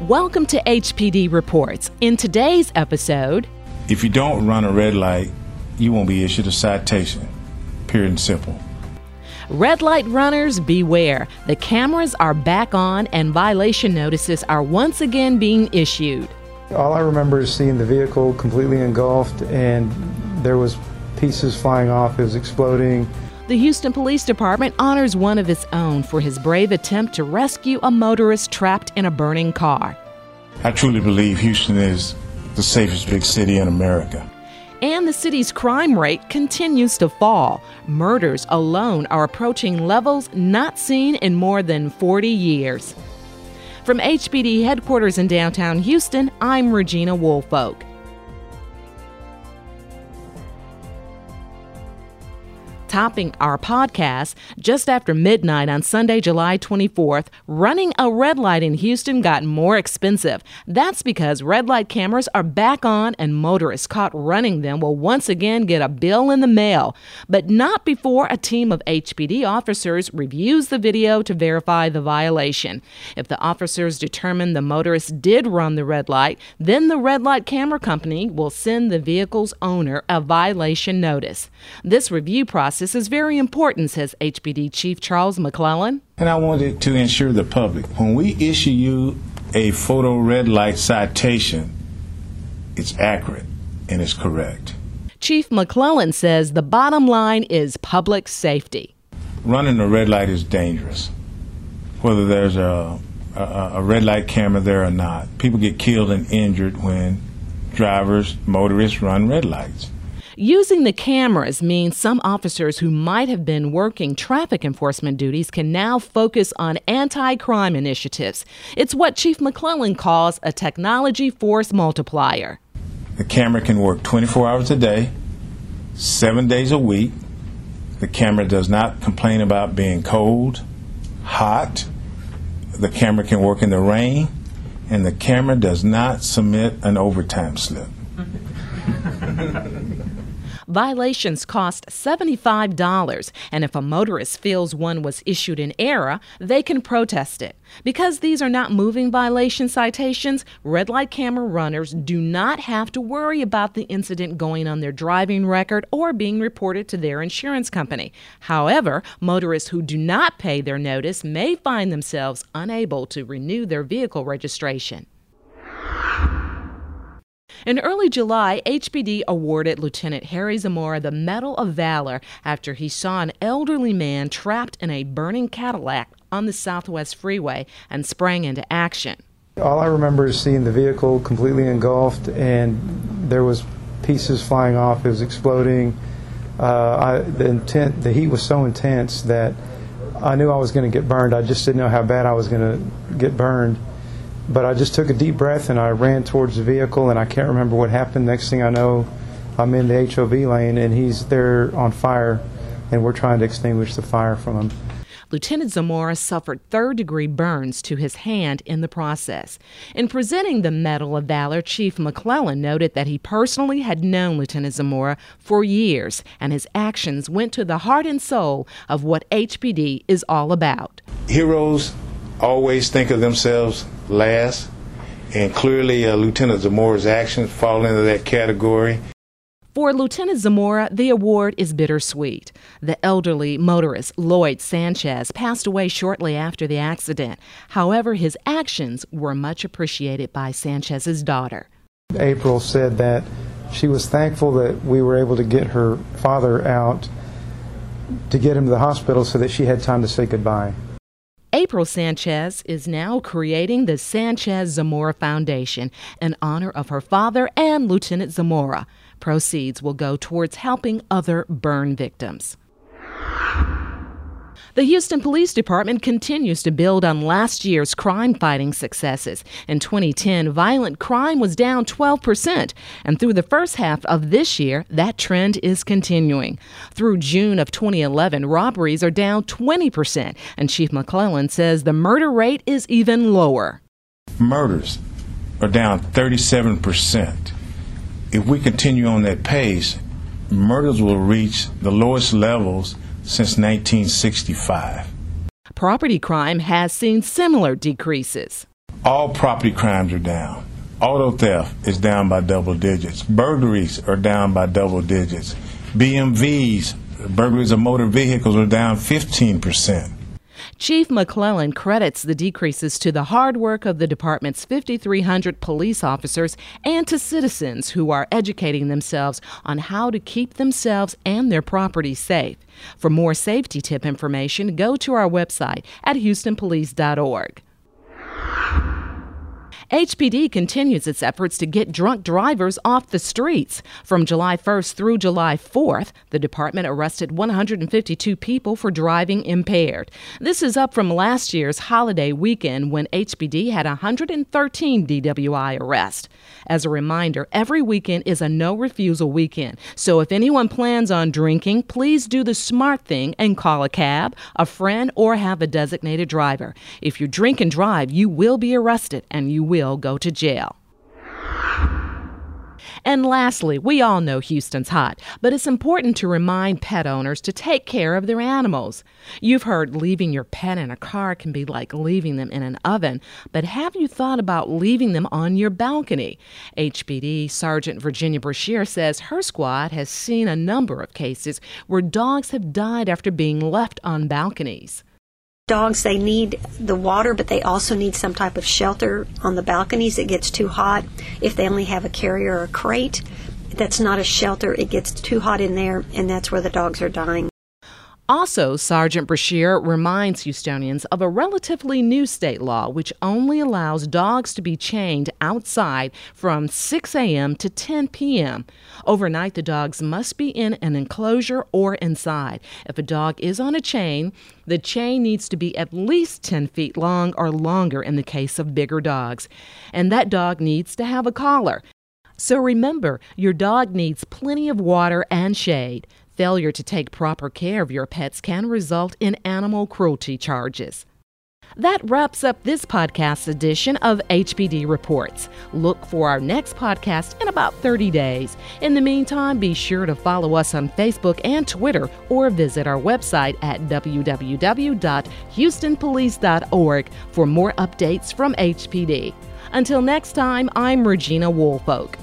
Welcome to HPD Reports. In today's episode, if you don't run a red light, you won't be issued a citation. Pure and simple. Red light runners, beware. The cameras are back on and violation notices are once again being issued. All I remember is seeing the vehicle completely engulfed and there was pieces flying off, it was exploding. The Houston Police Department honors one of its own for his brave attempt to rescue a motorist trapped in a burning car. I truly believe Houston is the safest big city in America. And the city's crime rate continues to fall. Murders alone are approaching levels not seen in more than 40 years. From HPD headquarters in downtown Houston, I'm Regina Woolfolk. Topping our podcast just after midnight on Sunday, July 24th, running a red light in Houston got more expensive. That's because red light cameras are back on and motorists caught running them will once again get a bill in the mail, but not before a team of HPD officers reviews the video to verify the violation. If the officers determine the motorist did run the red light, then the red light camera company will send the vehicle's owner a violation notice. This review process this is very important, says HPD Chief Charles McClelland. And I wanted to ensure the public when we issue you a photo red light citation, it's accurate and it's correct. Chief McClelland says the bottom line is public safety. Running a red light is dangerous, whether there's a, a, a red light camera there or not. People get killed and injured when drivers, motorists run red lights. Using the cameras means some officers who might have been working traffic enforcement duties can now focus on anti crime initiatives. It's what Chief McClelland calls a technology force multiplier. The camera can work 24 hours a day, seven days a week. The camera does not complain about being cold, hot. The camera can work in the rain, and the camera does not submit an overtime slip. Violations cost $75, and if a motorist feels one was issued in error, they can protest it. Because these are not moving violation citations, red light camera runners do not have to worry about the incident going on their driving record or being reported to their insurance company. However, motorists who do not pay their notice may find themselves unable to renew their vehicle registration. In early July, HPD awarded Lieutenant Harry Zamora the Medal of Valor after he saw an elderly man trapped in a burning Cadillac on the Southwest Freeway and sprang into action. All I remember is seeing the vehicle completely engulfed and there was pieces flying off. It was exploding. Uh, I, the intent, the heat was so intense that I knew I was going to get burned. I just didn't know how bad I was going to get burned. But I just took a deep breath and I ran towards the vehicle, and I can't remember what happened. Next thing I know, I'm in the HOV lane, and he's there on fire, and we're trying to extinguish the fire from him. Lieutenant Zamora suffered third degree burns to his hand in the process. In presenting the Medal of Valor, Chief McClelland noted that he personally had known Lieutenant Zamora for years, and his actions went to the heart and soul of what HPD is all about. Heroes always think of themselves last, and clearly uh, Lieutenant Zamora's actions fall into that category. For Lieutenant Zamora, the award is bittersweet. The elderly motorist Lloyd Sanchez passed away shortly after the accident. However, his actions were much appreciated by Sanchez's daughter. April said that she was thankful that we were able to get her father out to get him to the hospital so that she had time to say goodbye. April Sanchez is now creating the Sanchez Zamora Foundation in honor of her father and Lieutenant Zamora. Proceeds will go towards helping other burn victims. The Houston Police Department continues to build on last year's crime fighting successes. In 2010, violent crime was down 12%, and through the first half of this year, that trend is continuing. Through June of 2011, robberies are down 20%, and Chief McClelland says the murder rate is even lower. Murders are down 37%. If we continue on that pace, murders will reach the lowest levels since 1965. Property crime has seen similar decreases. All property crimes are down. Auto theft is down by double digits. Burglaries are down by double digits. BMVs, burglaries of motor vehicles, are down 15%. Chief McClelland credits the decreases to the hard work of the department's 5,300 police officers and to citizens who are educating themselves on how to keep themselves and their property safe. For more safety tip information, go to our website at houstonpolice.org. HPD continues its efforts to get drunk drivers off the streets. From July 1st through July 4th, the department arrested 152 people for driving impaired. This is up from last year's holiday weekend when HPD had 113 DWI arrests. As a reminder, every weekend is a no refusal weekend. So if anyone plans on drinking, please do the smart thing and call a cab, a friend, or have a designated driver. If you drink and drive, you will be arrested and you will go to jail. And lastly, we all know Houston's hot, but it's important to remind pet owners to take care of their animals. You've heard leaving your pet in a car can be like leaving them in an oven, but have you thought about leaving them on your balcony? HPD Sergeant Virginia Brashear says her squad has seen a number of cases where dogs have died after being left on balconies. Dogs, they need the water, but they also need some type of shelter on the balconies. It gets too hot. If they only have a carrier or a crate, that's not a shelter. It gets too hot in there, and that's where the dogs are dying. Also, Sergeant Brashear reminds Houstonians of a relatively new state law which only allows dogs to be chained outside from 6 a.m. to 10 p.m. Overnight, the dogs must be in an enclosure or inside. If a dog is on a chain, the chain needs to be at least 10 feet long or longer in the case of bigger dogs. And that dog needs to have a collar. So remember, your dog needs plenty of water and shade. Failure to take proper care of your pets can result in animal cruelty charges. That wraps up this podcast edition of HPD Reports. Look for our next podcast in about 30 days. In the meantime, be sure to follow us on Facebook and Twitter or visit our website at www.houstonpolice.org for more updates from HPD. Until next time, I'm Regina Woolfolk.